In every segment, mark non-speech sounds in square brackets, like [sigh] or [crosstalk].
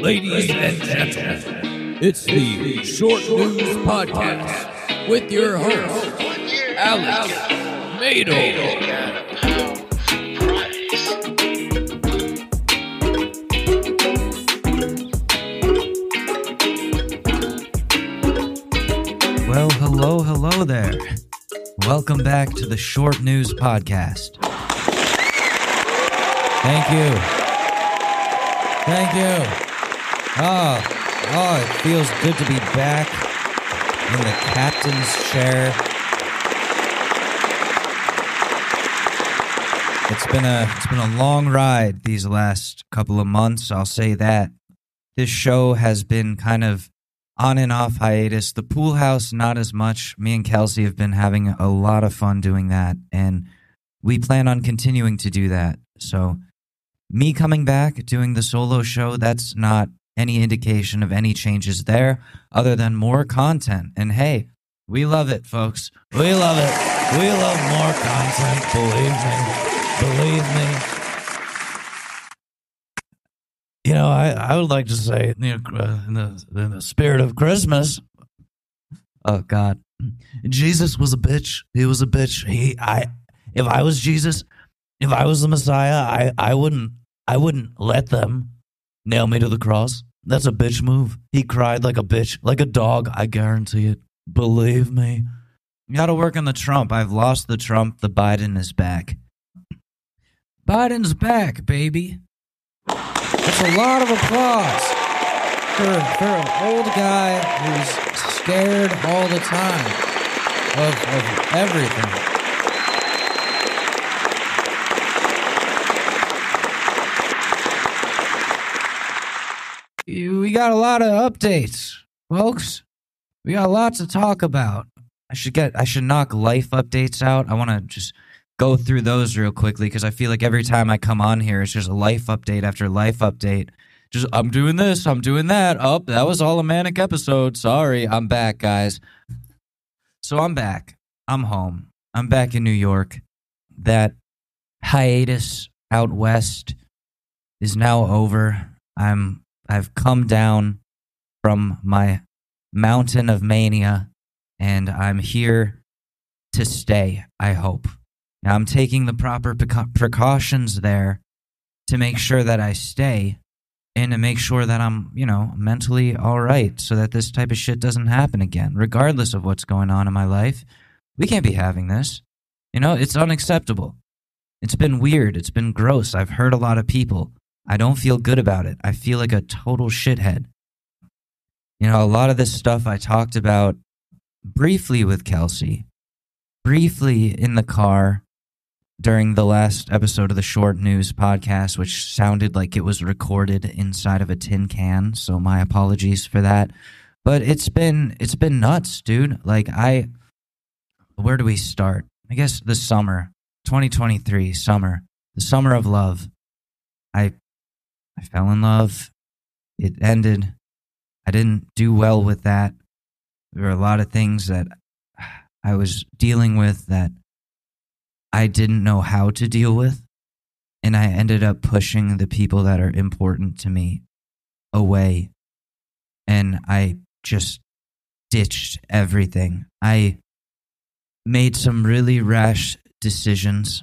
Ladies and gentlemen, it's the Short News Podcast with your host, Alex Mado. Well, hello, hello there. Welcome back to the Short News Podcast. Thank you. Thank you. Oh, oh, it feels good to be back in the captain's chair. It's been a it's been a long ride these last couple of months, I'll say that. This show has been kind of on and off hiatus. The pool house, not as much. Me and Kelsey have been having a lot of fun doing that, and we plan on continuing to do that. So, me coming back, doing the solo show, that's not any indication of any changes there other than more content. And hey, we love it, folks. We love it. We love more content, believe me. Believe me. You know, I, I would like to say, uh, in the in the spirit of Christmas. Oh God, Jesus was a bitch. He was a bitch. He, I, if I was Jesus, if I was the Messiah, I, I wouldn't, I wouldn't let them nail me to the cross. That's a bitch move. He cried like a bitch, like a dog. I guarantee it. Believe me. You got to work on the Trump. I've lost the Trump. The Biden is back. Biden's back, baby. That's a lot of applause for, for an old guy who's scared all the time of, of everything. We got a lot of updates, folks. We got lots to talk about. I should get I should knock life updates out. I want to just go through those real quickly because I feel like every time I come on here, it's just a life update after life update. Just I'm doing this, I'm doing that. Oh, that was all a manic episode. Sorry, I'm back, guys. So I'm back. I'm home. I'm back in New York. That hiatus out west is now over. I'm I've come down from my mountain of mania and I'm here to stay, I hope. Now, I'm taking the proper preca- precautions there to make sure that I stay and to make sure that I'm, you know, mentally all right so that this type of shit doesn't happen again, regardless of what's going on in my life. We can't be having this. You know, it's unacceptable. It's been weird. It's been gross. I've hurt a lot of people. I don't feel good about it. I feel like a total shithead. You know, a lot of this stuff I talked about briefly with Kelsey, briefly in the car during the last episode of the short news podcast, which sounded like it was recorded inside of a tin can. So my apologies for that. But it's been it's been nuts, dude. Like I where do we start? I guess the summer, 2023, summer, the summer of love. I I fell in love. It ended. I didn't do well with that. There were a lot of things that I was dealing with that I didn't know how to deal with. And I ended up pushing the people that are important to me away. And I just ditched everything. I made some really rash decisions.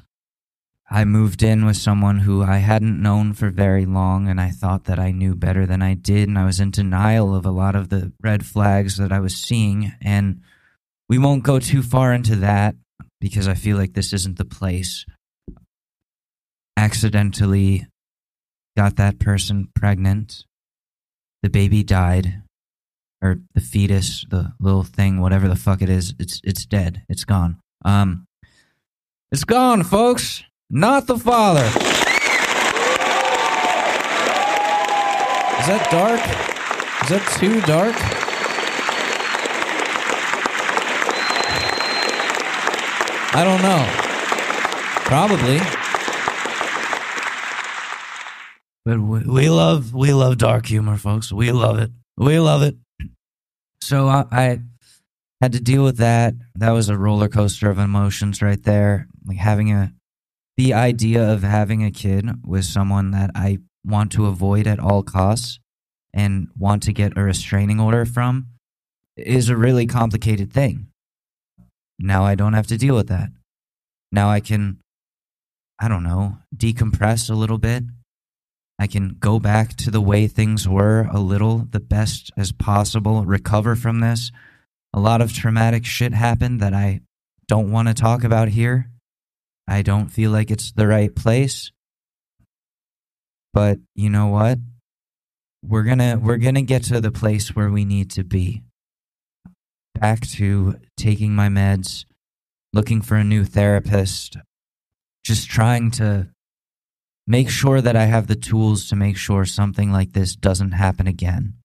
I moved in with someone who I hadn't known for very long, and I thought that I knew better than I did. And I was in denial of a lot of the red flags that I was seeing. And we won't go too far into that because I feel like this isn't the place. Accidentally got that person pregnant. The baby died. Or the fetus, the little thing, whatever the fuck it is, it's it's dead. It's gone. Um It's gone, folks. Not the father. Is that dark? Is that too dark? I don't know. Probably. But we, we love we love dark humor, folks. We love it. We love it. So I, I had to deal with that. That was a roller coaster of emotions right there. Like having a the idea of having a kid with someone that I want to avoid at all costs and want to get a restraining order from is a really complicated thing. Now I don't have to deal with that. Now I can, I don't know, decompress a little bit. I can go back to the way things were a little, the best as possible, recover from this. A lot of traumatic shit happened that I don't want to talk about here. I don't feel like it's the right place. But you know what? We're going to we're going to get to the place where we need to be. Back to taking my meds, looking for a new therapist, just trying to make sure that I have the tools to make sure something like this doesn't happen again.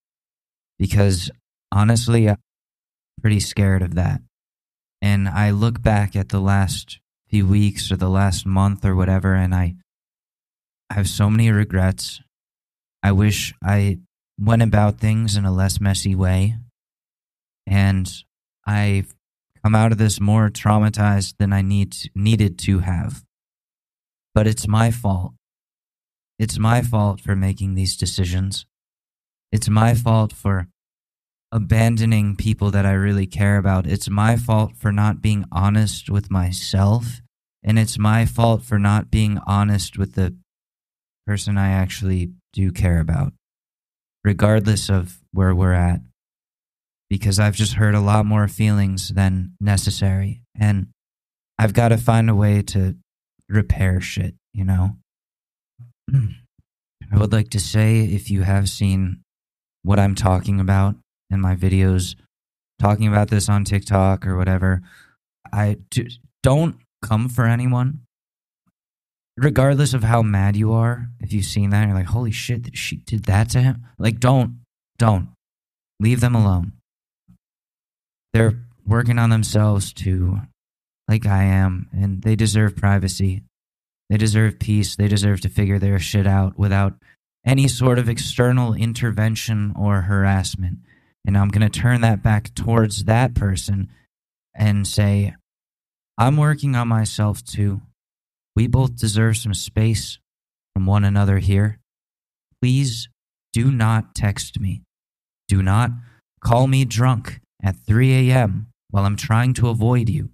Because honestly, I'm pretty scared of that. And I look back at the last few weeks or the last month or whatever, and I have so many regrets. I wish I went about things in a less messy way. And I've come out of this more traumatized than I need needed to have. But it's my fault. It's my fault for making these decisions. It's my fault for abandoning people that I really care about. It's my fault for not being honest with myself. And it's my fault for not being honest with the person I actually do care about, regardless of where we're at. Because I've just hurt a lot more feelings than necessary. And I've got to find a way to repair shit, you know? [clears throat] I would like to say if you have seen what I'm talking about in my videos, talking about this on TikTok or whatever, I do, don't come for anyone regardless of how mad you are, if you've seen that, you're like, holy shit, she did that to him. Like, don't, don't leave them alone. They're working on themselves too, like I am, and they deserve privacy. They deserve peace. They deserve to figure their shit out without any sort of external intervention or harassment. And I'm going to turn that back towards that person and say, I'm working on myself too. We both deserve some space from one another here. Please do not text me. Do not call me drunk at 3 a.m. while I'm trying to avoid you.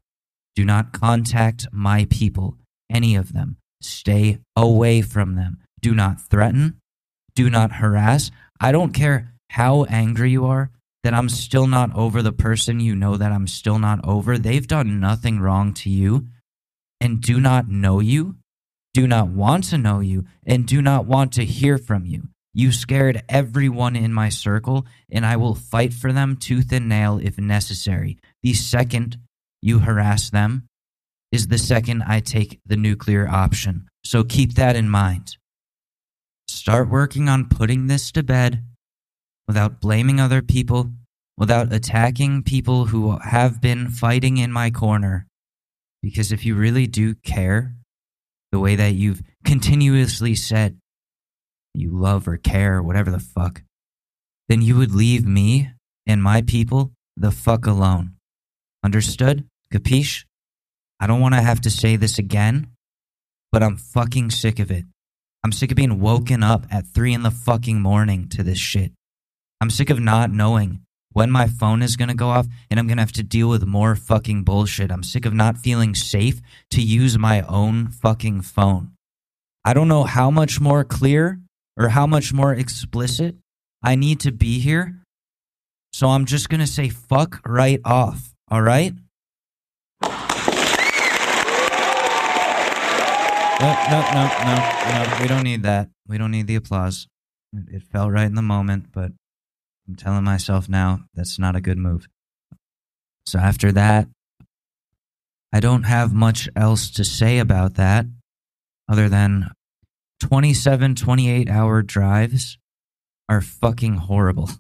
Do not contact my people, any of them. Stay away from them. Do not threaten. Do not harass. I don't care how angry you are that I'm still not over the person you know that I'm still not over. They've done nothing wrong to you and do not know you, do not want to know you, and do not want to hear from you. You scared everyone in my circle, and I will fight for them tooth and nail if necessary. The second you harass them is the second I take the nuclear option. So keep that in mind. Start working on putting this to bed without blaming other people, without attacking people who have been fighting in my corner because if you really do care the way that you've continuously said you love or care whatever the fuck, then you would leave me and my people the fuck alone. Understood? Capiche? I don't want to have to say this again, but I'm fucking sick of it. I'm sick of being woken up at three in the fucking morning to this shit. I'm sick of not knowing when my phone is going to go off and I'm going to have to deal with more fucking bullshit. I'm sick of not feeling safe to use my own fucking phone. I don't know how much more clear or how much more explicit I need to be here. So I'm just going to say fuck right off. All right? No, no, no, no, no. We don't need that. We don't need the applause. It felt right in the moment, but I'm telling myself now that's not a good move. So after that, I don't have much else to say about that other than 27, 28 hour drives are fucking horrible.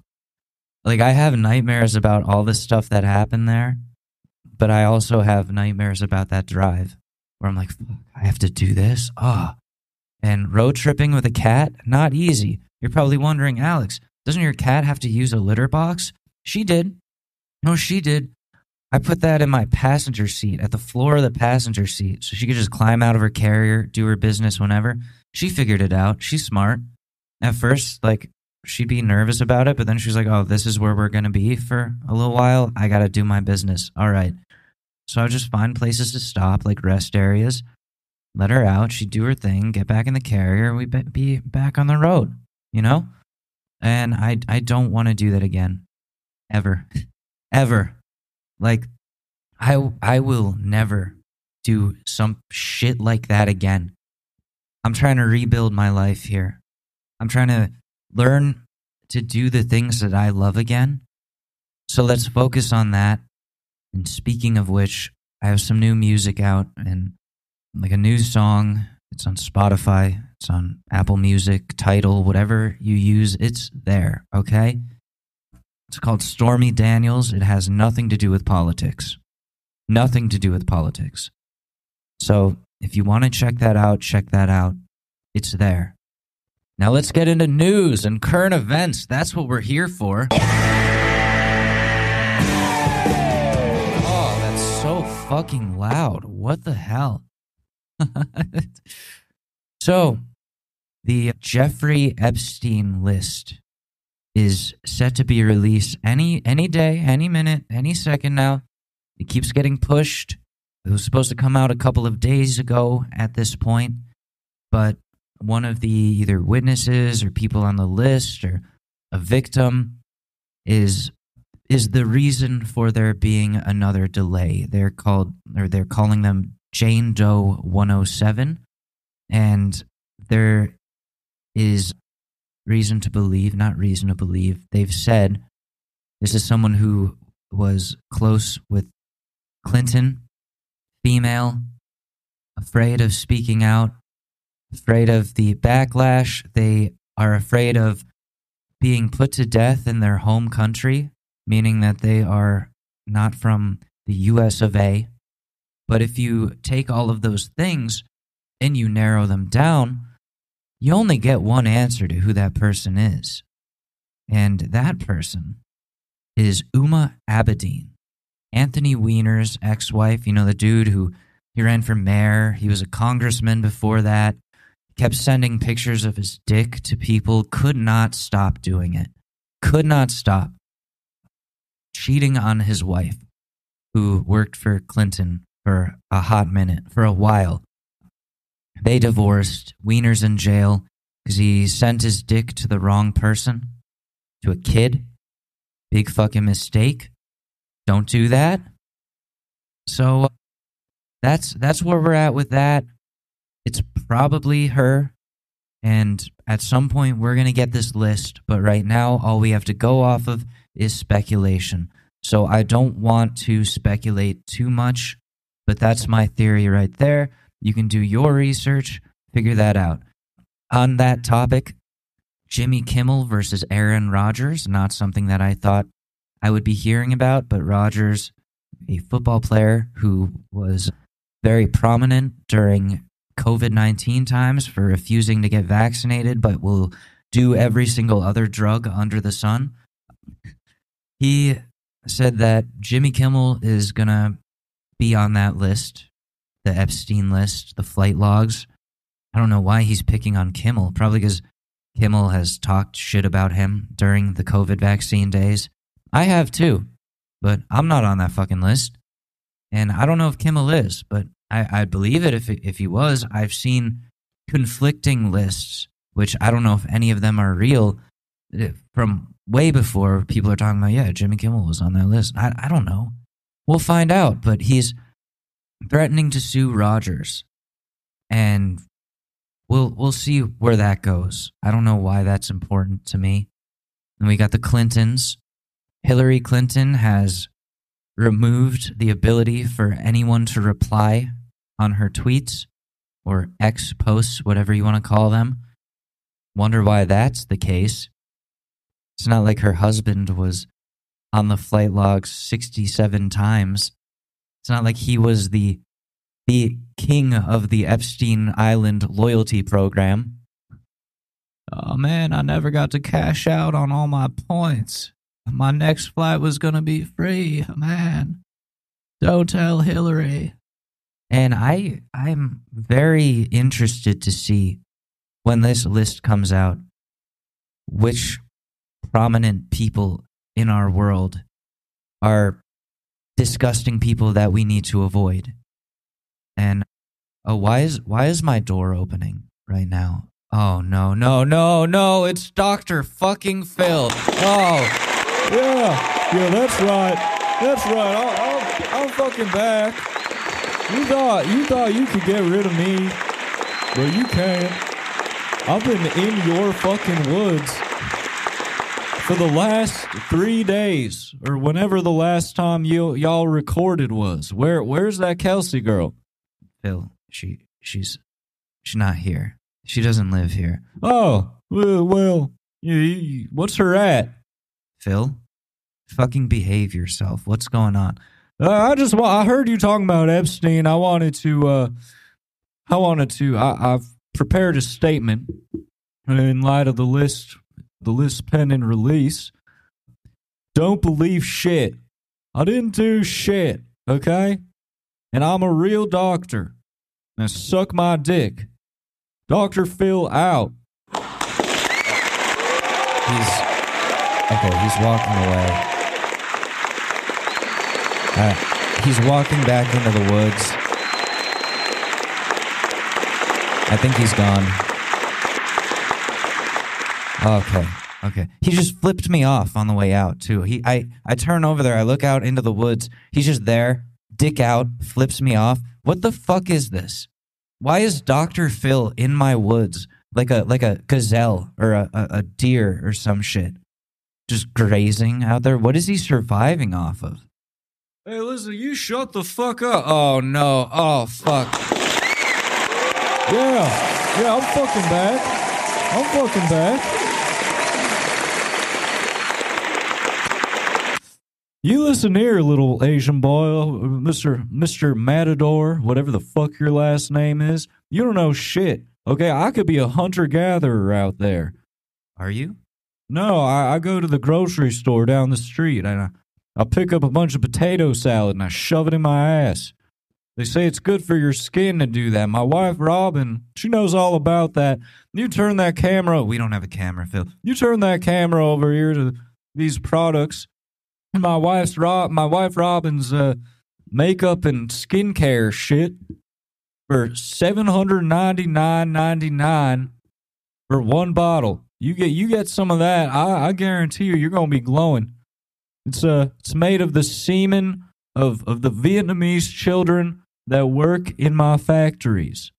Like, I have nightmares about all the stuff that happened there, but I also have nightmares about that drive where I'm like, I have to do this. Ah. Oh. And road tripping with a cat, not easy. You're probably wondering, Alex, doesn't your cat have to use a litter box? She did. No, she did. I put that in my passenger seat, at the floor of the passenger seat, so she could just climb out of her carrier, do her business whenever. She figured it out. She's smart. At first, like, she'd be nervous about it, but then she's like, "Oh, this is where we're gonna be for a little while. I gotta do my business. All right." So I would just find places to stop, like rest areas. Let her out. She'd do her thing, get back in the carrier, we'd be back on the road. You know, and I I don't want to do that again, ever, [laughs] ever. Like, I I will never do some shit like that again. I'm trying to rebuild my life here. I'm trying to learn to do the things that I love again. So let's focus on that. And speaking of which, I have some new music out and like a new song. It's on Spotify, it's on Apple Music, Tidal, whatever you use, it's there, okay? It's called Stormy Daniels. It has nothing to do with politics. Nothing to do with politics. So if you want to check that out, check that out. It's there. Now let's get into news and current events. That's what we're here for. [coughs] Oh, that's so fucking loud. What the hell? [laughs] so, the Jeffrey Epstein list is set to be released any any day, any minute, any second now. It keeps getting pushed. It was supposed to come out a couple of days ago at this point, but one of the either witnesses or people on the list or a victim is is the reason for there being another delay. They're called or they're calling them Jane Doe 107 and there is reason to believe, not reason to believe. They've said this is someone who was close with Clinton, female, afraid of speaking out, afraid of the backlash. They are afraid of being put to death in their home country, meaning that they are not from the US of A. But if you take all of those things and you narrow them down, you only get one answer to who that person is. And that person is Huma Abedin, Anthony Weiner's ex wife. You know, the dude who he ran for mayor, he was a congressman before that kept sending pictures of his dick to people, could not stop doing it. Could not stop. Cheating on his wife, who worked for Clinton for a hot minute, for a while. They divorced. Weiner's in jail because he sent his dick to the wrong person, to a kid. Big fucking mistake. Don't do that. So uh, that's that's where we're at with that. It's probably her. And at some point, we're going to get this list. But right now, all we have to go off of is speculation. So I don't want to speculate too much, but that's my theory right there. You can do your research, figure that out. On that topic, Jimmy Kimmel versus Aaron Rodgers, not something that I thought I would be hearing about, but Rodgers, a football player who was very prominent during COVID 19 times for refusing to get vaccinated, but will do every single other drug under the sun. He said that Jimmy Kimmel is going to be on that list, the Epstein list, the flight logs. I don't know why he's picking on Kimmel, probably because Kimmel has talked shit about him during the COVID vaccine days. I have too, but I'm not on that fucking list. And I don't know if Kimmel is, but I, I'd believe it if, if he was. I've seen conflicting lists, which I don't know if any of them are real, eh, from way before people are talking about, yeah, Jimmy Kimmel was on that list. I, I don't know. We'll find out, but he's threatening to sue Rodgers. And we'll we'll see where that goes. I don't know why that's important to me. And we got the Clintons. Hillary Clinton has removed the ability for anyone to reply on her tweets or X posts, whatever you want to call them. Wonder why that's the case. It's not like her husband was on the flight logs 67 times. It's not like he was the the king of the Epstein Island loyalty program. Oh man, I never got to cash out on all my points. My next flight was going to be free, man. Don't tell Hillary. And I I'm very interested to see when this list comes out which prominent people in our world are disgusting people that we need to avoid. And oh, why is why is my door opening right now? Oh no, no, no, no! It's Doctor Fucking Phil. Oh, Yeah, yeah, that's right. That's right. I, I'm, I'm fucking back. You thought you thought you could get rid of me, but you can't. I've been in your fucking woods for the last three days, or whenever the last time you y'all recorded was. Where where's that Kelsey girl? Phil, she she's she's not here. She doesn't live here. Oh, well, well you, you, what's her at? Phil, fucking behave yourself. What's going on? Uh, I just I heard you talking about Epstein. I wanted to uh I wanted to I, I've prepared a statement in light of the list the list pending release. Don't believe shit. I didn't do shit, okay? And I'm a real doctor. Now suck my dick. Dr. Phil out. He's okay. He's walking away. Uh, he's walking back into the woods. I think he's gone. Okay. Okay. He just flipped me off on the way out too. He I I turn over there, I look out into the woods. He's just there, dick out, flips me off. What the fuck is this? Why is Dr. Phil in my woods like a like a gazelle or a, a, a deer or some shit? Just grazing out there? What is he surviving off of? Hey, listen, you shut the fuck up. Oh no. Oh fuck. Yeah, yeah, I'm fucking back. I'm fucking back. You listen here, little Asian boy, Mister Mister Matador, whatever the fuck your last name is. You don't know shit. Okay, I could be a hunter gatherer out there. Are you? No, I, I go to the grocery store down the street and I, I pick up a bunch of potato salad and I shove it in my ass. They say it's good for your skin to do that. My wife Robin, she knows all about that. You turn that camera. We don't have a camera, Phil. You turn that camera over here to these products. My wife's Rob, my wife Robin's uh, makeup and skincare shit for seven hundred ninety nine ninety nine for one bottle. You get you get some of that. I, I guarantee you, you're gonna be glowing. It's uh, it's made of the semen of of the Vietnamese children that work in my factories.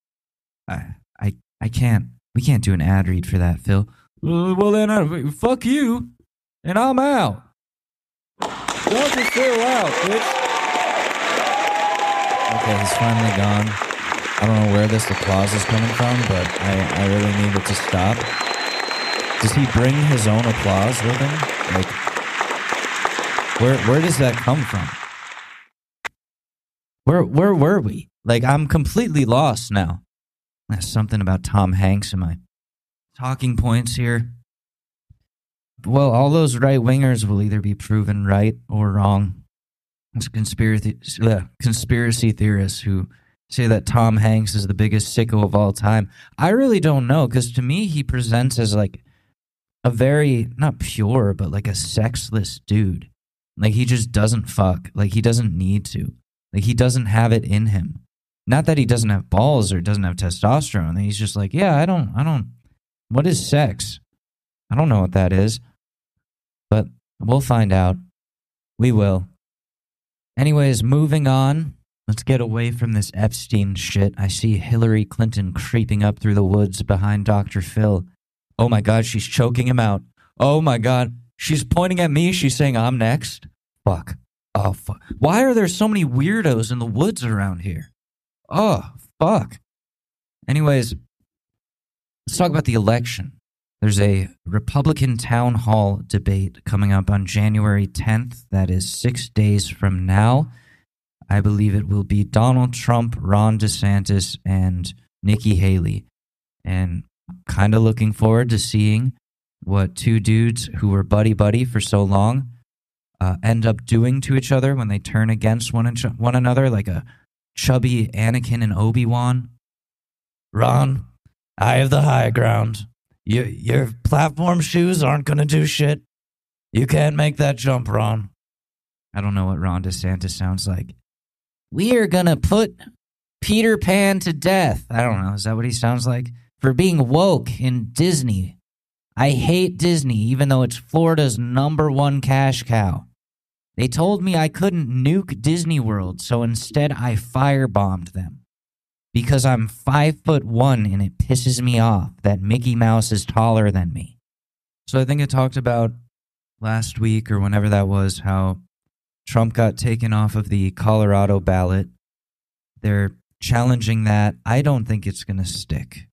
I I I can't. We can't do an ad read for that, Phil. Uh, well then, I, fuck you, and I'm out. Dr. Phil out, bitch. Okay, he's finally gone. I don't know where this applause is coming from, but I, I really need it to stop. Does he bring his own applause with him? Like, where where does that come from? Where where were we? Like, I'm completely lost now. There's something about Tom Hanks in my talking points here. Well, all those right wingers will either be proven right or wrong. It's conspiracy uh, conspiracy theorists who say that Tom Hanks is the biggest sicko of all time. I really don't know because to me he presents as like a very not pure but like a sexless dude. Like he just doesn't fuck. Like he doesn't need to. Like he doesn't have it in him. Not that he doesn't have balls or doesn't have testosterone. He's just like, yeah, I don't, I don't. What is sex? I don't know what that is. But we'll find out. We will. Anyways, moving on. Let's get away from this Epstein shit. I see Hillary Clinton creeping up through the woods behind Dr. Phil. Oh my god, she's choking him out. Oh my god, she's pointing at me. She's saying I'm next. Fuck. Oh fuck. Why are there so many weirdos in the woods around here? Oh, fuck. Anyways, let's talk about the election. There's a Republican town hall debate coming up on January 10th. That is six days from now. I believe it will be Donald Trump, Ron DeSantis, and Nikki Haley. And kind of looking forward to seeing what two dudes who were buddy buddy for so long uh, end up doing to each other when they turn against one, one another, like a chubby Anakin and Obi Wan. Ron, I have the high ground. Your your platform shoes aren't gonna do shit. You can't make that jump, Ron. I don't know what Ron DeSantis sounds like. We are going to put Peter Pan to death. I don't know. Is that what he sounds like? For being woke in Disney. I hate Disney, even though it's Florida's number one cash cow. They told me I couldn't nuke Disney World, so instead I firebombed them. Because I'm five foot one and it pisses me off that Mickey Mouse is taller than me. So I think I talked about last week or whenever that was how Trump got taken off of the Colorado ballot. They're challenging that. I don't think it's going to stick.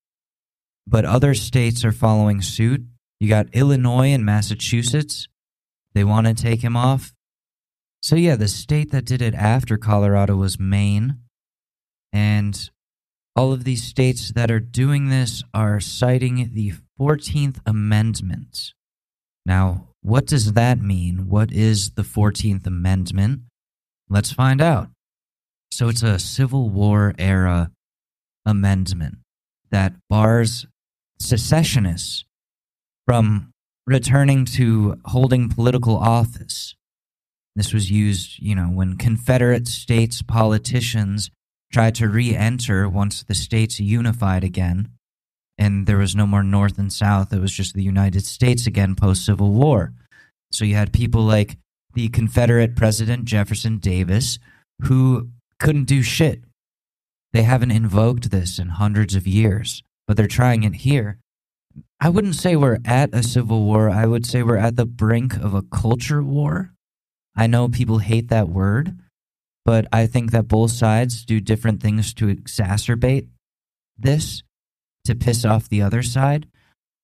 But other states are following suit. You got Illinois and Massachusetts. They want to take him off. So, yeah, the state that did it after Colorado was Maine. And all of these states that are doing this are citing the 14th Amendment. Now, what does that mean? What is the 14th Amendment? Let's find out. So, it's a Civil War era amendment that bars secessionists from returning to holding political office. This was used, you know, when Confederate states politicians tried to re enter once the states unified again and there was no more North and South. It was just the United States again post Civil War. So you had people like the Confederate President Jefferson Davis who couldn't do shit. They haven't invoked this in hundreds of years, but they're trying it here. I wouldn't say we're at a civil war. I would say we're at the brink of a culture war. I know people hate that word, but I think that both sides do different things to exacerbate this to piss off the other side.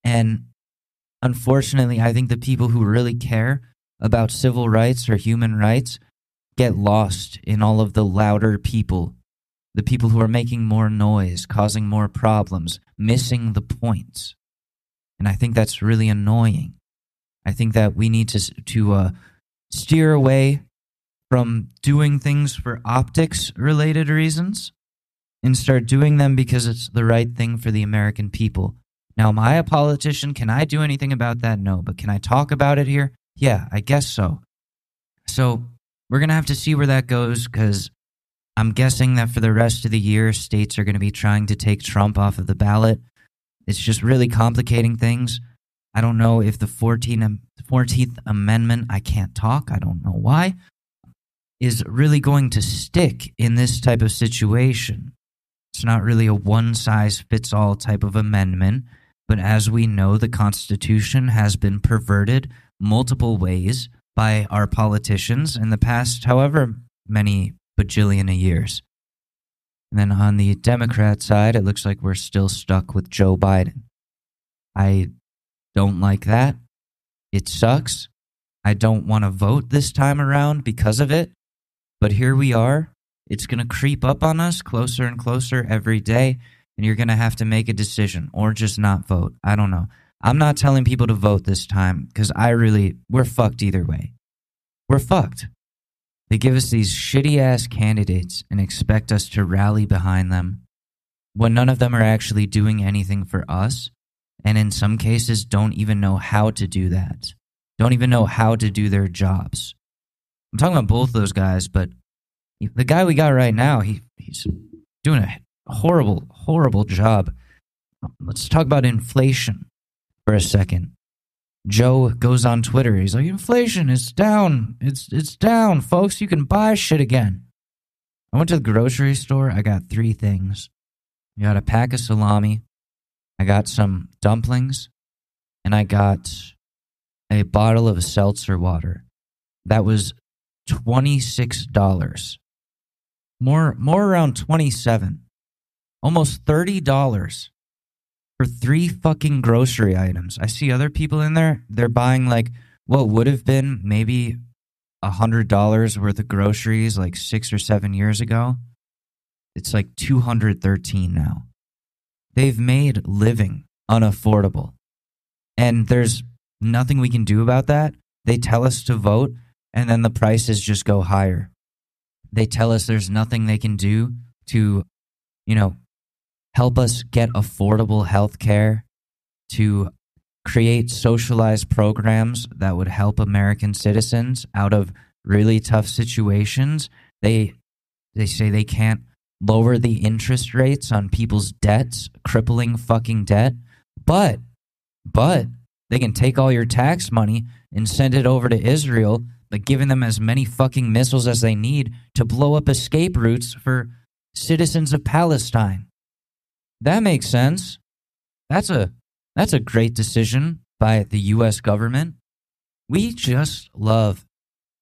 And unfortunately, I think the people who really care about civil rights or human rights get lost in all of the louder people, the people who are making more noise, causing more problems, missing the points. And I think that's really annoying. I think that we need to to uh, steer away from doing things for optics related reasons and start doing them because it's the right thing for the American people. Now, am I a politician? Can I do anything about that? No. But can I talk about it here? Yeah, I guess so. So we're going to have to see where that goes because I'm guessing that for the rest of the year, states are going to be trying to take Trump off of the ballot. It's just really complicating things. I don't know if the 14th, 14th Amendment, I can't talk, I don't know why, is really going to stick in this type of situation. It's not really a one size fits all type of amendment, but as we know, the Constitution has been perverted multiple ways by our politicians in the past, however many bajillion of years. And then on the Democrat side, it looks like we're still stuck with Joe Biden. I don't like that. It sucks. I don't want to vote this time around because of it. But here we are, it's going to creep up on us closer and closer every day. And you're going to have to make a decision or just not vote. I don't know. I'm not telling people to vote this time because I really, we're fucked either way. We're fucked. They give us these shitty ass candidates and expect us to rally behind them when none of them are actually doing anything for us. And in some cases, don't even know how to do that. Don't even know how to do their jobs. I'm talking about both those guys, but the guy we got right now, he he's doing a horrible, horrible job. Let's talk about inflation for a second. Joe goes on Twitter. He's like, "Inflation is down. It's it's down, folks. You can buy shit again." I went to the grocery store. I got three things. I got a pack of salami. I got some dumplings, and I got a bottle of seltzer water. That was twenty six dollars. More more around 27 almost $30 for three fucking grocery items. I see other people in there they're buying like what would have been maybe a hundred dollars worth of groceries like six or seven years ago. It's like 213 now. They've made living unaffordable. And there's nothing we can do about that. They tell us to vote and then the prices just go higher they tell us there's nothing they can do to, you know, help us get affordable health care, to create socialized programs that would help American citizens out of really tough situations. They they say they can't lower the interest rates on people's debts, crippling fucking debt, but but they can take all your tax money and send it over to Israel, but giving them as many fucking missiles as they need to blow up escape routes for citizens of Palestine. That makes sense. That's a that's a great decision by the US government. We just love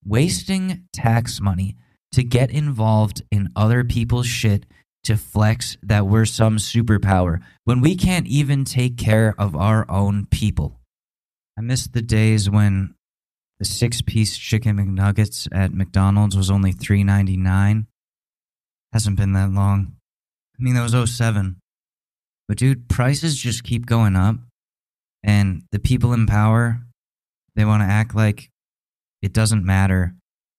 wasting tax money to get involved in other people's shit to flex that we're some superpower when we can't even take care of our own people. I miss the days when the six piece chicken McNuggets at McDonald's was only three ninety nine. Hasn't been that long. I mean, that was 07. But dude, prices just keep going up. And the people in power, they want to act like it doesn't matter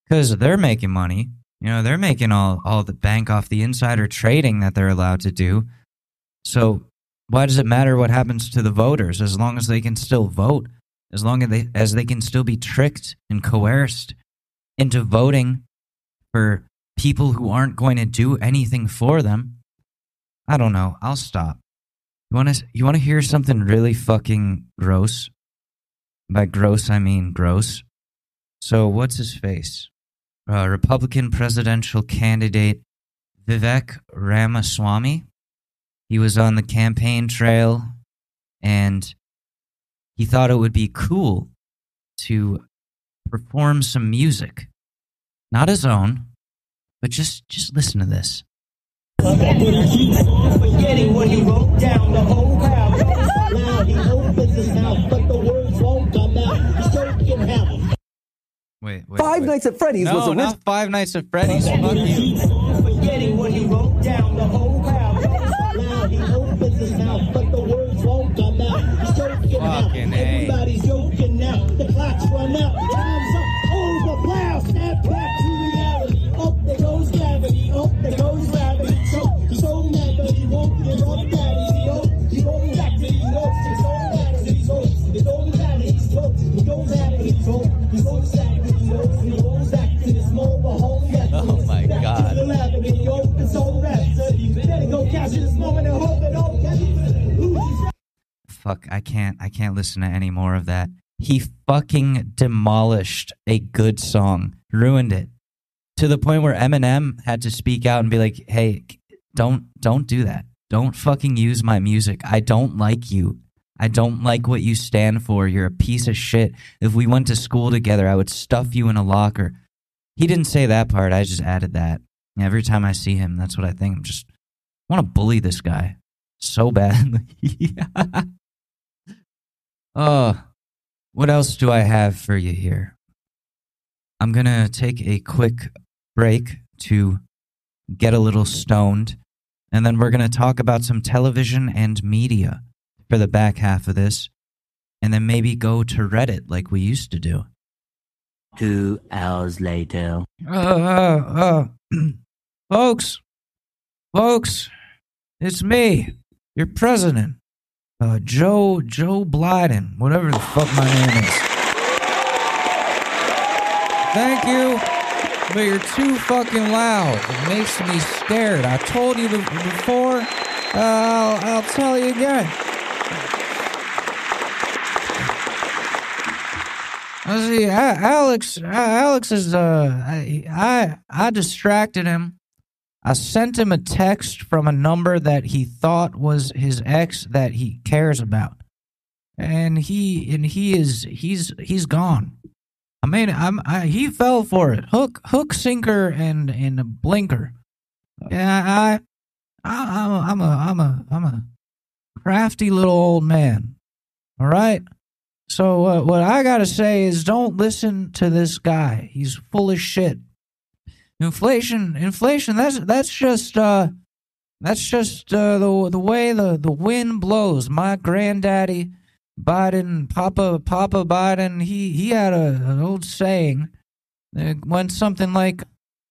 because they're making money. You know, they're making all, all the bank off the insider trading that they're allowed to do. So why does it matter what happens to the voters as long as they can still vote? As long as they, as they can still be tricked and coerced into voting for people who aren't going to do anything for them. I don't know. I'll stop. You want to you want to hear something really fucking gross? By gross I mean gross. So what's his face? Uh, Republican presidential candidate Vivek Ramaswamy. He was on the campaign trail and he thought it would be cool to perform some music. Not his own, but just just listen to this. But he keeps on forgetting what he wrote down. The whole crowd goes loud. He opens his mouth, but the words won't come out. He's choking him. Wait, wait. Five wait. Nights at Freddy's was a not Five Nights at Freddy's. But Fuck he you. keeps on forgetting what he wrote down. The whole Fuck, I can't I can't listen to any more of that. He fucking demolished a good song. Ruined it. To the point where Eminem had to speak out and be like, "Hey, don't don't do that. Don't fucking use my music. I don't like you. I don't like what you stand for. You're a piece of shit. If we went to school together, I would stuff you in a locker." He didn't say that part. I just added that. Every time I see him, that's what I think. I'm just I want to bully this guy so bad. [laughs] Oh, what else do I have for you here? I'm going to take a quick break to get a little stoned, and then we're going to talk about some television and media for the back half of this, and then maybe go to Reddit like we used to do. Two hours later. Uh, uh, uh, [clears throat] folks, folks, it's me, your president, uh, Joe Joe Biden, whatever the fuck my name is. Thank you, but you're too fucking loud. It makes me scared. I told you before. Uh, I'll, I'll tell you again. See, Alex. Alex is. Uh, I I distracted him. I sent him a text from a number that he thought was his ex that he cares about, and he and he is he's he's gone. I mean, I'm I, he fell for it. Hook, hook, sinker, and and a blinker. Yeah, I, I I'm a I'm a I'm a crafty little old man. All right. So uh, what I gotta say is, don't listen to this guy. He's full of shit. Inflation, inflation. That's that's just uh, that's just uh, the the way the the wind blows. My granddaddy Biden, Papa Papa Biden, he he had a, an old saying. It went something like,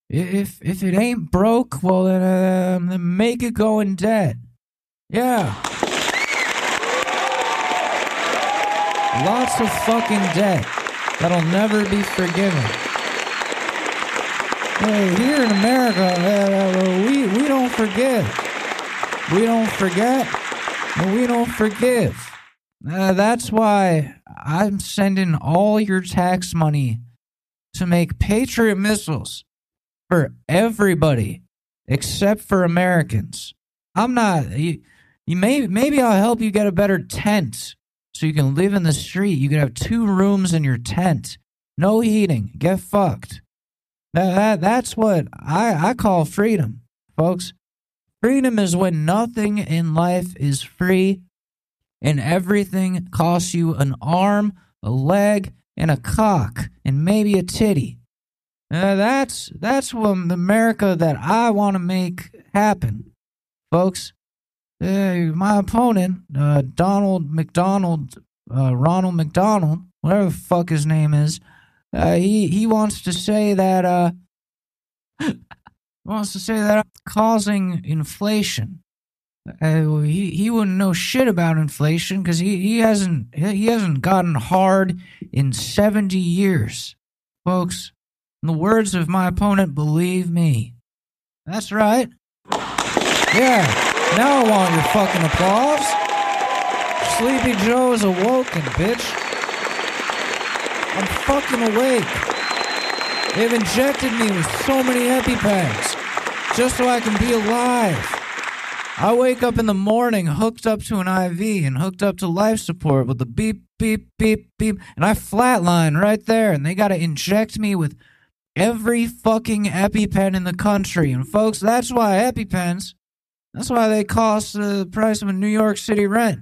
"If if it ain't broke, well then, uh, then make it go in debt." Yeah. Lots of fucking debt that'll never be forgiven. Hey, here in America, uh, we, we don't forget. We don't forget, and we don't forgive. Uh, that's why I'm sending all your tax money to make Patriot missiles for everybody except for Americans. I'm not. You, you may maybe I'll help you get a better tent so you can live in the street. You can have two rooms in your tent, no heating. Get fucked. That, that that's what I I call freedom, folks. Freedom is when nothing in life is free and everything costs you an arm, a leg, and a cock, and maybe a titty. Uh, that's that's what the America that I want to make happen, folks. Uh, my opponent, uh, Donald McDonald, uh, Ronald McDonald, whatever the fuck his name is, uh, he he wants to say that uh, wants to say that I'm causing inflation. Uh, he he wouldn't know shit about inflation because he, he hasn't he hasn't gotten hard in seventy years, folks. In the words of my opponent, believe me. That's right. Yeah. Now I want your fucking applause. Sleepy Joe is awoken, bitch. I'm fucking awake. They've injected me with so many EpiPens just so I can be alive. I wake up in the morning hooked up to an IV and hooked up to life support with the beep, beep, beep, beep, and I flatline right there, and they got to inject me with every fucking EpiPen in the country. And folks, that's why EpiPens, that's why they cost the price of a New York City rent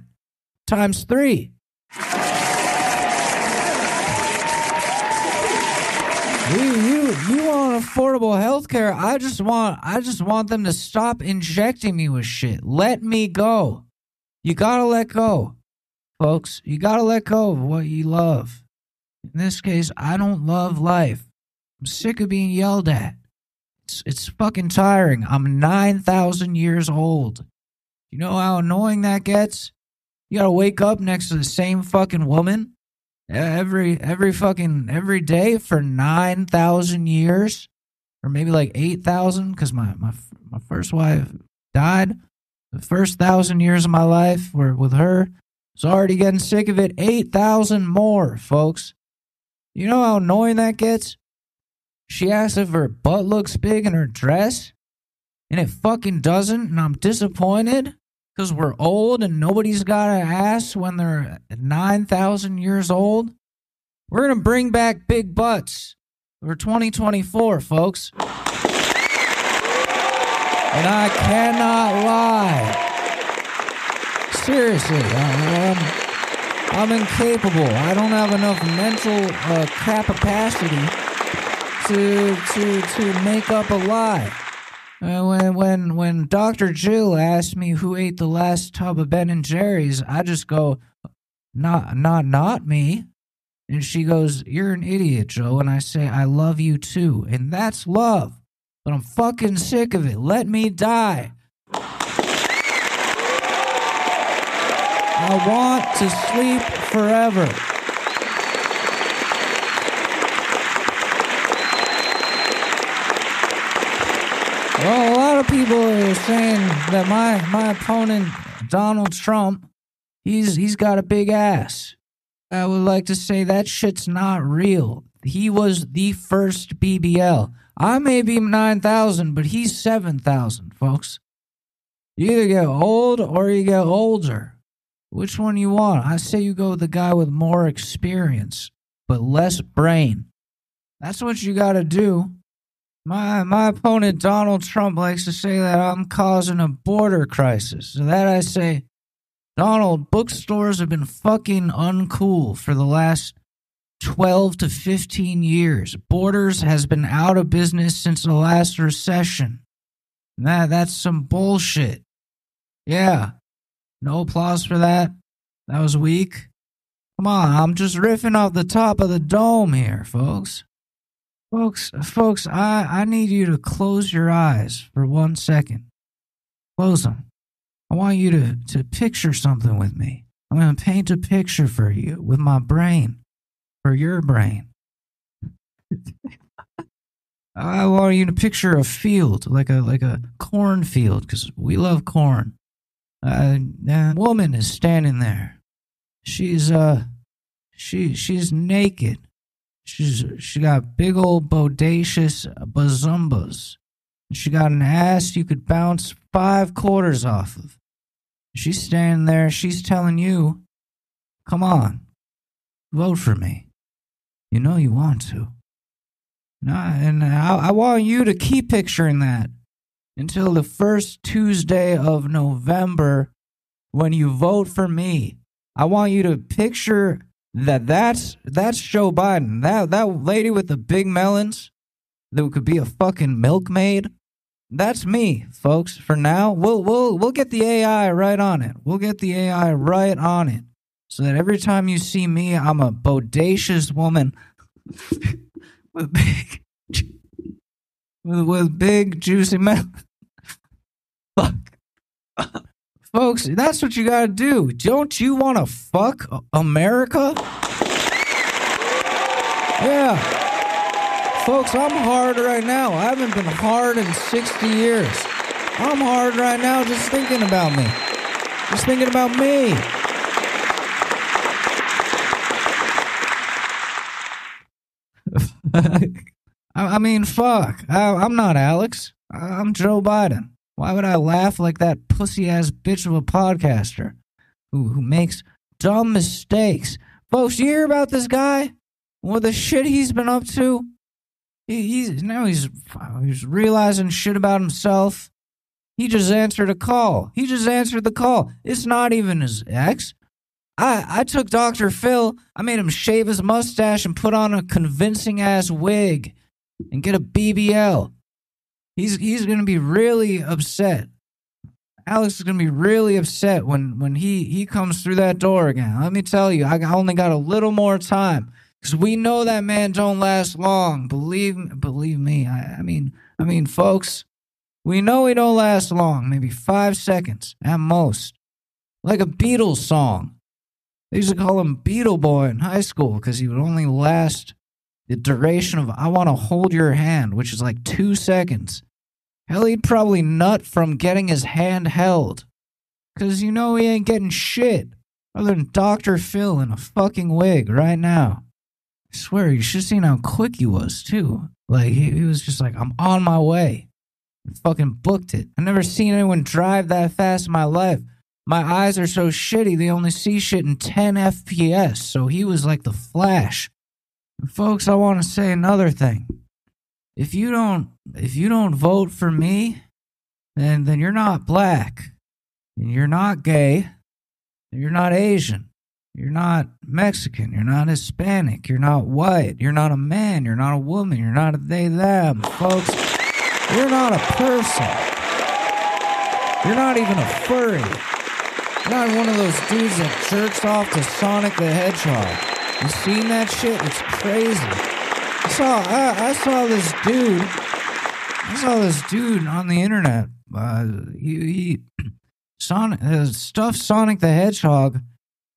times three. You, you, you want affordable health care? I just want, I just want them to stop injecting me with shit. Let me go. You gotta let go, folks. You gotta let go of what you love. In this case, I don't love life. I'm sick of being yelled at. It's, it's fucking tiring. I'm 9,000 years old. You know how annoying that gets? You gotta wake up next to the same fucking woman every every fucking every day for 9,000 years? Or maybe like 8,000 cuz my my my first wife died. The first 1000 years of my life were with her. Was already getting sick of it. 8,000 more folks. You know how annoying that gets? She asks if her butt looks big in her dress and it fucking doesn't and I'm disappointed because we're old and nobody's got an ass when they're 9,000 years old. We're going to bring back big butts for 2024, folks. And I cannot lie. Seriously, I'm, I'm incapable. I don't have enough mental uh, capacity to, to, to make up a lie. Uh, when when when Dr. Jill asked me who ate the last tub of Ben and Jerry's, I just go, not not not me. And she goes, "You're an idiot, Joe." And I say, "I love you too." And that's love. But I'm fucking sick of it. Let me die. I want to sleep forever. Well, a lot of people are saying that my my opponent Donald Trump, he's he's got a big ass. I would like to say that shit's not real. He was the first BBL. I may be 9,000, but he's 7,000, folks. You either get old or you get older. Which one you want? I say you go with the guy with more experience, but less brain. That's what you gotta do. My my opponent Donald Trump likes to say that I'm causing a border crisis. To that I say, Donald, bookstores have been fucking uncool for the last 12 to 15 years. Borders has been out of business since the last recession. That that's some bullshit. Yeah. No applause for that. That was weak. Come on, I'm just riffing off the top of the dome here, folks. Folks, folks, I, I need you to close your eyes for one second. Close them. I want you to, to picture something with me. I'm going to paint a picture for you with my brain, for your brain. [laughs] I want you to picture a field, like a like a cornfield, because we love corn. Uh, a woman is standing there. She's uh, she she's naked. She's she got big old bodacious bazumbas. She got an ass you could bounce five quarters off of. She's standing there. She's telling you, "Come on, vote for me. You know you want to." No, and I, I want you to keep picturing that until the first Tuesday of November when you vote for me. I want you to picture that that's that's Joe Biden. That that lady with the big melons that could be a fucking milkmaid. That's me, folks. For now, we'll we'll we'll get the AI right on it. We'll get the AI right on it. So that every time you see me, I'm a bodacious woman [laughs] with big with, with big juicy mouth. [laughs] Fuck. [laughs] Folks, that's what you gotta do. Don't you wanna fuck America? Yeah. Folks, I'm hard right now. I haven't been hard in 60 years. I'm hard right now just thinking about me. Just thinking about me. [laughs] I, mean, fuck. I, I'm not Alex. I'm Joe Biden. Why would I laugh like that pussy ass bitch of a podcaster who, who makes dumb mistakes? Folks, you hear about this guy? What the shit he's been up to? He, he's now he's he's realizing shit about himself. He just answered a call. He just answered the call. It's not even his ex. I, I took Dr. Phil, I made him shave his mustache and put on a convincing ass wig and get a BBL. He's he's gonna be really upset. Alex is gonna be really upset when when he he comes through that door again. Let me tell you, I only got a little more time because we know that man don't last long. Believe believe me. I, I mean I mean, folks, we know he don't last long. Maybe five seconds at most, like a Beatles song. They used to call him Beetle Boy in high school because he would only last the duration of I want to hold your hand, which is like two seconds. Hell, he'd probably nut from getting his hand held. Because you know he ain't getting shit other than Dr. Phil in a fucking wig right now. I swear, you should have seen how quick he was, too. Like, he, he was just like, I'm on my way. Fucking booked it. i never seen anyone drive that fast in my life. My eyes are so shitty, they only see shit in 10 FPS. So he was like the Flash. And folks, I want to say another thing. If you don't if you don't vote for me, then then you're not black. And you're not gay. You're not Asian. You're not Mexican. You're not Hispanic. You're not white. You're not a man. You're not a woman. You're not a they, them. Folks, you're not a person. You're not even a furry. You're not one of those dudes that jerks off to Sonic the Hedgehog. You seen that shit? It's crazy. I saw I, I saw this dude. I saw this dude on the internet. Uh, he, he [clears throat] Sonic uh, stuff Sonic the Hedgehog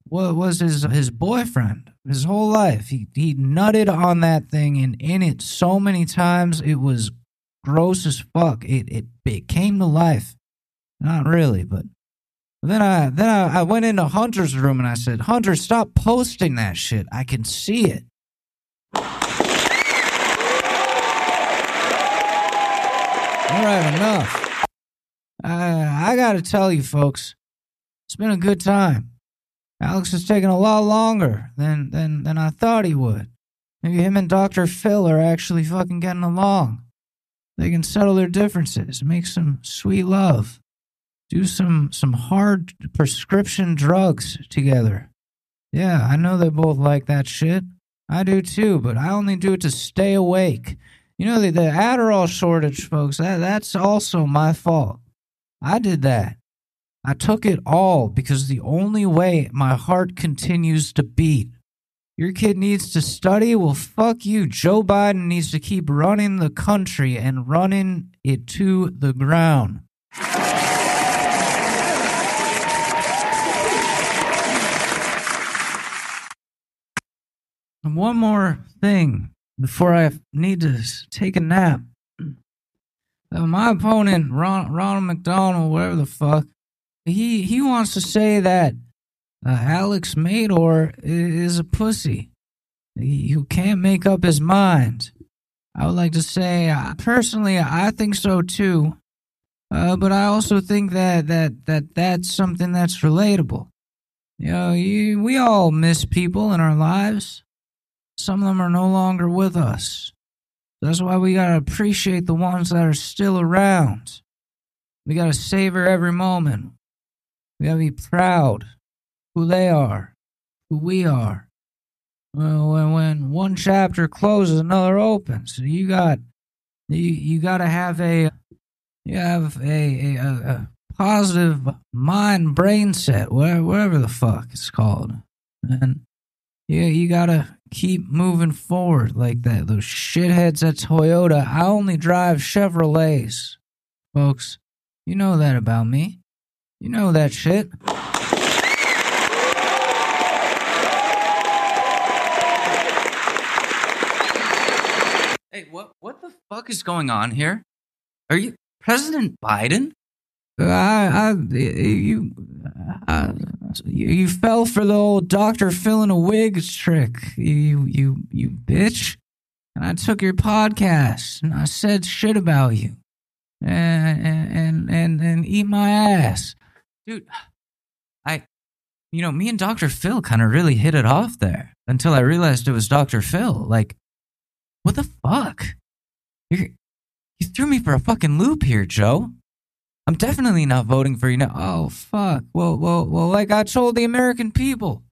was was his his boyfriend his whole life. He he nutted on that thing and in it so many times it was gross as fuck. It it, it came to life. Not really, but then I then I, I went into Hunter's room and I said, Hunter, stop posting that shit. I can see it. Right, enough. I I gotta tell you, folks, it's been a good time. Alex has taken a lot longer than than than I thought he would. Maybe him and Dr. Phil are actually fucking getting along. They can settle their differences, make some sweet love, do some some hard prescription drugs together. Yeah, I know they both like that shit. I do too, but I only do it to stay awake. You know, the, the Adderall shortage, folks, that, that's also my fault. I did that. I took it all because the only way my heart continues to beat. Your kid needs to study? Well, fuck you. Joe Biden needs to keep running the country and running it to the ground. And one more thing before I need to take a nap. [clears throat] Uh, my opponent, Ron, Ronald McDonald, whatever the fuck, he he wants to say that uh, Alex Mador is a pussy he, who can't make up his mind. I would like to say, uh, personally, I think so too. Uh, but I also think that, that that that's something that's relatable. You know, you, we all miss people in our lives. Some of them are no longer with us. That's why we gotta appreciate the ones that are still around. We gotta savor every moment. We gotta be proud who they are, who we are. When, when one chapter closes, another opens. You got, you you gotta have a, you have a a, a, positive mind brain set, whatever, whatever the fuck it's called, and yeah, you gotta keep moving forward like that. Those shitheads at Toyota. I only drive Chevrolets, folks. You know that about me. You know that shit. Hey, what what the fuck is going on here? Are you President Biden? I, I, you, uh, you, fell for the old doctor Phil in a wig trick. You, you, you bitch. And I took your podcast and I said shit about you, and and and and eat my ass, dude. I, you know, me and Doctor Phil kind of really hit it off there until I realized it was Doctor Phil. Like, what the fuck? You you threw me for a fucking loop here, Joe. I'm definitely not voting for you now. Oh fuck. Well, well, well. Like I told the American people.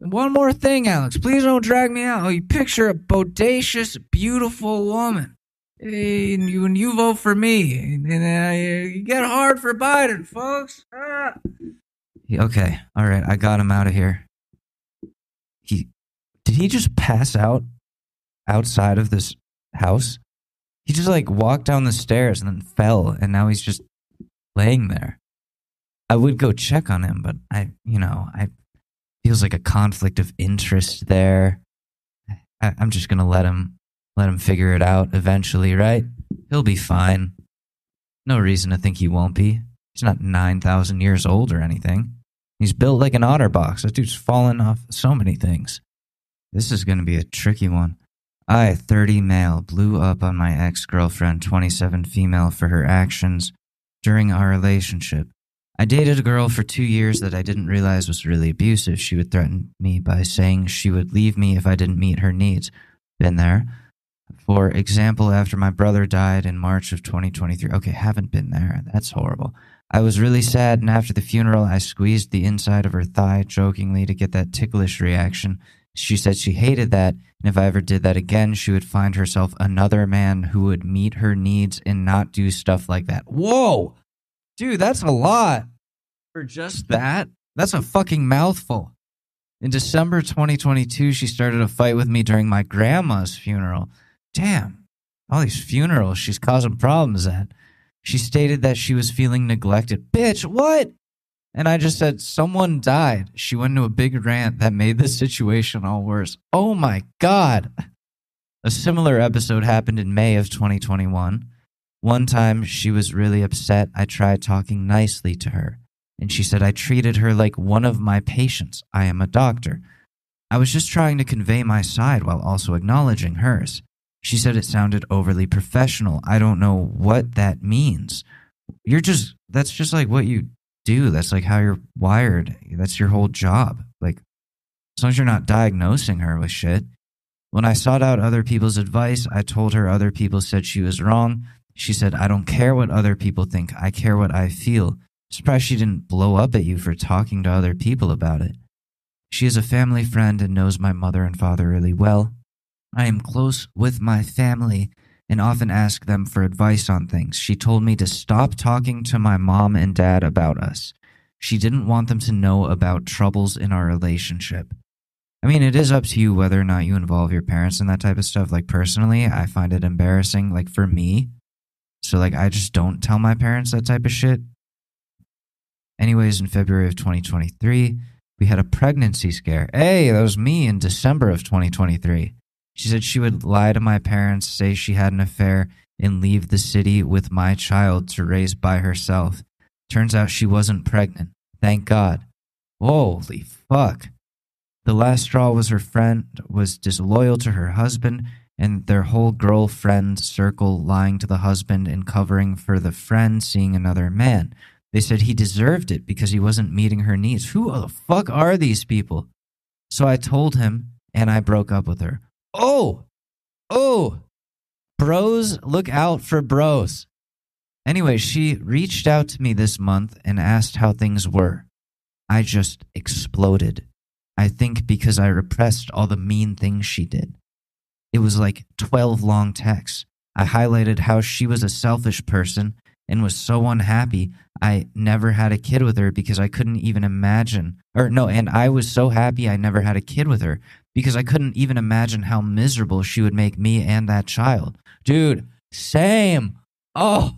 One more thing, Alex. Please don't drag me out. Oh, you picture a bodacious, beautiful woman, and you, when you vote for me, and uh, you get hard for Biden, folks. Ah. Okay, all right. I got him out of here. He did he just pass out outside of this house? He just like walked down the stairs and then fell, and now he's just laying there. I would go check on him, but I, you know, I feels like a conflict of interest there. I, I'm just gonna let him let him figure it out eventually, right? He'll be fine. No reason to think he won't be. He's not nine thousand years old or anything. He's built like an otterbox. That dude's fallen off so many things. This is gonna be a tricky one. I, 30 male, blew up on my ex girlfriend, 27 female, for her actions during our relationship. I dated a girl for two years that I didn't realize was really abusive. She would threaten me by saying she would leave me if I didn't meet her needs. Been there. For example, after my brother died in March of 2023. Okay, haven't been there. That's horrible. I was really sad, and after the funeral, I squeezed the inside of her thigh jokingly to get that ticklish reaction. She said she hated that, and if I ever did that again, she would find herself another man who would meet her needs and not do stuff like that. Whoa! Dude, that's a lot. For just that? That's a fucking mouthful. In December 2022, she started a fight with me during my grandma's funeral. Damn, all these funerals she's causing problems at. She stated that she was feeling neglected. Bitch, what? And I just said, someone died. She went into a big rant that made the situation all worse. Oh my God. A similar episode happened in May of 2021. One time she was really upset. I tried talking nicely to her, and she said I treated her like one of my patients. I am a doctor. I was just trying to convey my side while also acknowledging hers. She said it sounded overly professional. I don't know what that means. You're just, that's just like what you do. That's like how you're wired. That's your whole job. Like, as long as you're not diagnosing her with shit. When I sought out other people's advice, I told her other people said she was wrong. She said, I don't care what other people think. I care what I feel. Surprised she didn't blow up at you for talking to other people about it. She is a family friend and knows my mother and father really well. I am close with my family and often ask them for advice on things. She told me to stop talking to my mom and dad about us. She didn't want them to know about troubles in our relationship. I mean, it is up to you whether or not you involve your parents in that type of stuff. Like, personally, I find it embarrassing. Like, for me, so like I just don't tell my parents that type of shit. Anyways, in February of 2023, We had a pregnancy scare. Hey, that was me in December of 2023. She said she would lie to my parents, say she had an affair, and leave the city with my child to raise by herself. Turns out she wasn't pregnant. Thank God. Holy fuck. The last straw was her friend was disloyal to her husband and their whole girlfriend circle lying to the husband and covering for the friend seeing another man. They said he deserved it because he wasn't meeting her needs. Who the fuck are these people? So I told him and I broke up with her. Oh, oh, bros, look out for bros. Anyway, she reached out to me this month and asked how things were. I just exploded. I think because I repressed all the mean things she did. It was like 12 long texts. I highlighted how she was a selfish person and was so unhappy I never had a kid with her because I couldn't even imagine. Or no, and I was so happy I never had a kid with her because I couldn't even imagine how miserable she would make me and that child. Dude, same. Oh,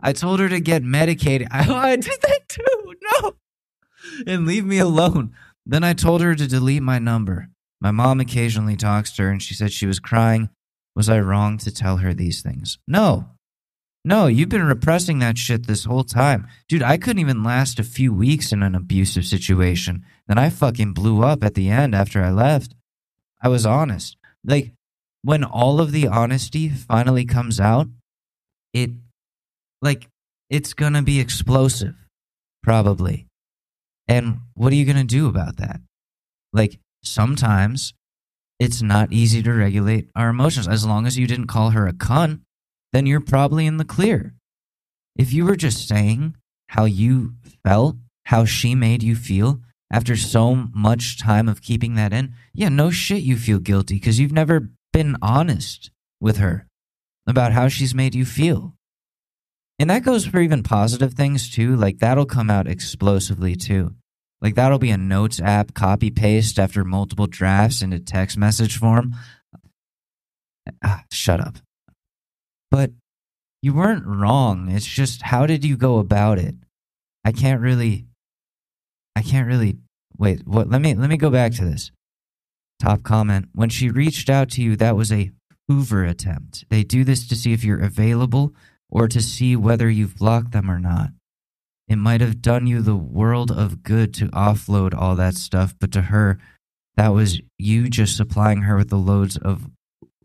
I told her to get medicated. I, [laughs] I did that too. No. And leave me alone. Then I told her to delete my number. My mom occasionally talks to her and she said she was crying. Was I wrong to tell her these things? No. No, you've been repressing that shit this whole time. Dude, I couldn't even last a few weeks in an abusive situation. Then I fucking blew up at the end after I left. I was honest. Like, when all of the honesty finally comes out, it, like, it's gonna be explosive. Probably. And what are you gonna do about that? Like, sometimes it's not easy to regulate our emotions. As long as you didn't call her a cunt, then you're probably in the clear. If you were just saying how you felt, how she made you feel after so much time of keeping that in, yeah, no shit, you feel guilty because you've never been honest with her about how she's made you feel. And that goes for even positive things too. Like that'll come out explosively too. Like that'll be a notes app copy paste after multiple drafts into text message form. Ah, shut up. But you weren't wrong. It's just how did you go about it? I can't really I can't really wait, what let me let me go back to this. Top comment. When she reached out to you, that was a Hoover attempt. They do this to see if you're available or to see whether you've blocked them or not. It might have done you the world of good to offload all that stuff, but to her, that was you just supplying her with the loads of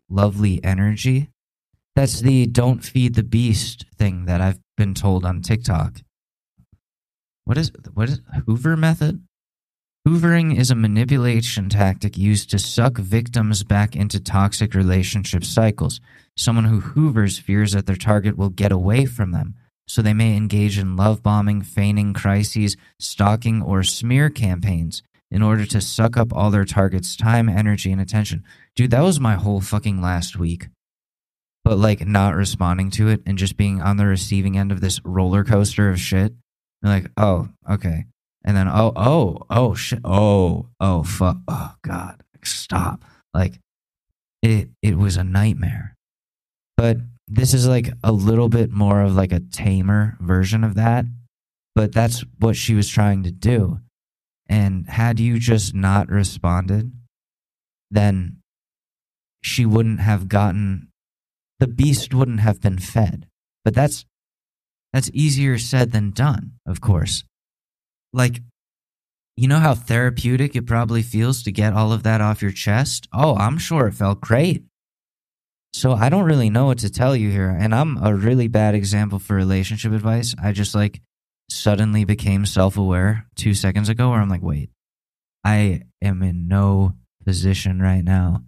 lovely energy. That's the don't feed the beast thing that I've been told on TikTok. What is what is Hoover method? Hoovering is a manipulation tactic used to suck victims back into toxic relationship cycles. Someone who hoovers fears that their target will get away from them, so they may engage in love bombing, feigning crises, stalking, or smear campaigns in order to suck up all their target's time, energy, and attention. Dude, that was my whole fucking last week. But like not responding to it and just being on the receiving end of this roller coaster of shit. You're like, oh, okay. And then, oh, oh, oh, shit. Oh, oh, fuck. Oh, God. Stop. Like, it, it was a nightmare. But this is like a little bit more of like a tamer version of that. But that's what she was trying to do. And had you just not responded, then she wouldn't have gotten the beast wouldn't have been fed. But that's that's easier said than done, of course. Like you know how therapeutic it probably feels to get all of that off your chest? Oh, I'm sure it felt great. So I don't really know what to tell you here. And I'm a really bad example for relationship advice. I just like suddenly became self aware two seconds ago where I'm like, wait, I am in no position right now.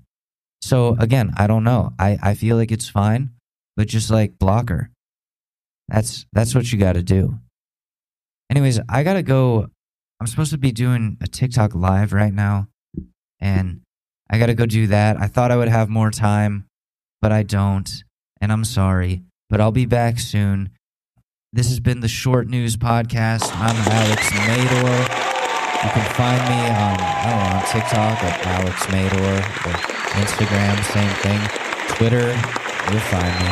So again, I don't know. I, I feel like it's fine, but just like blocker. That's that's what you gotta do. Anyways, I gotta go. I'm supposed to be doing a TikTok live right now, and I gotta go do that. I thought I would have more time, but I don't, and I'm sorry. But I'll be back soon. This has been the Short News Podcast. I'm Alex Mador. You can find me on I don't know TikTok at Alex Mador or Instagram, same thing. Twitter, you'll find me.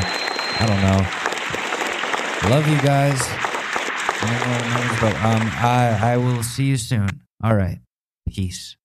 I don't know. Love you guys. I don't know what it means, but um, I I will see you soon. All right. Peace.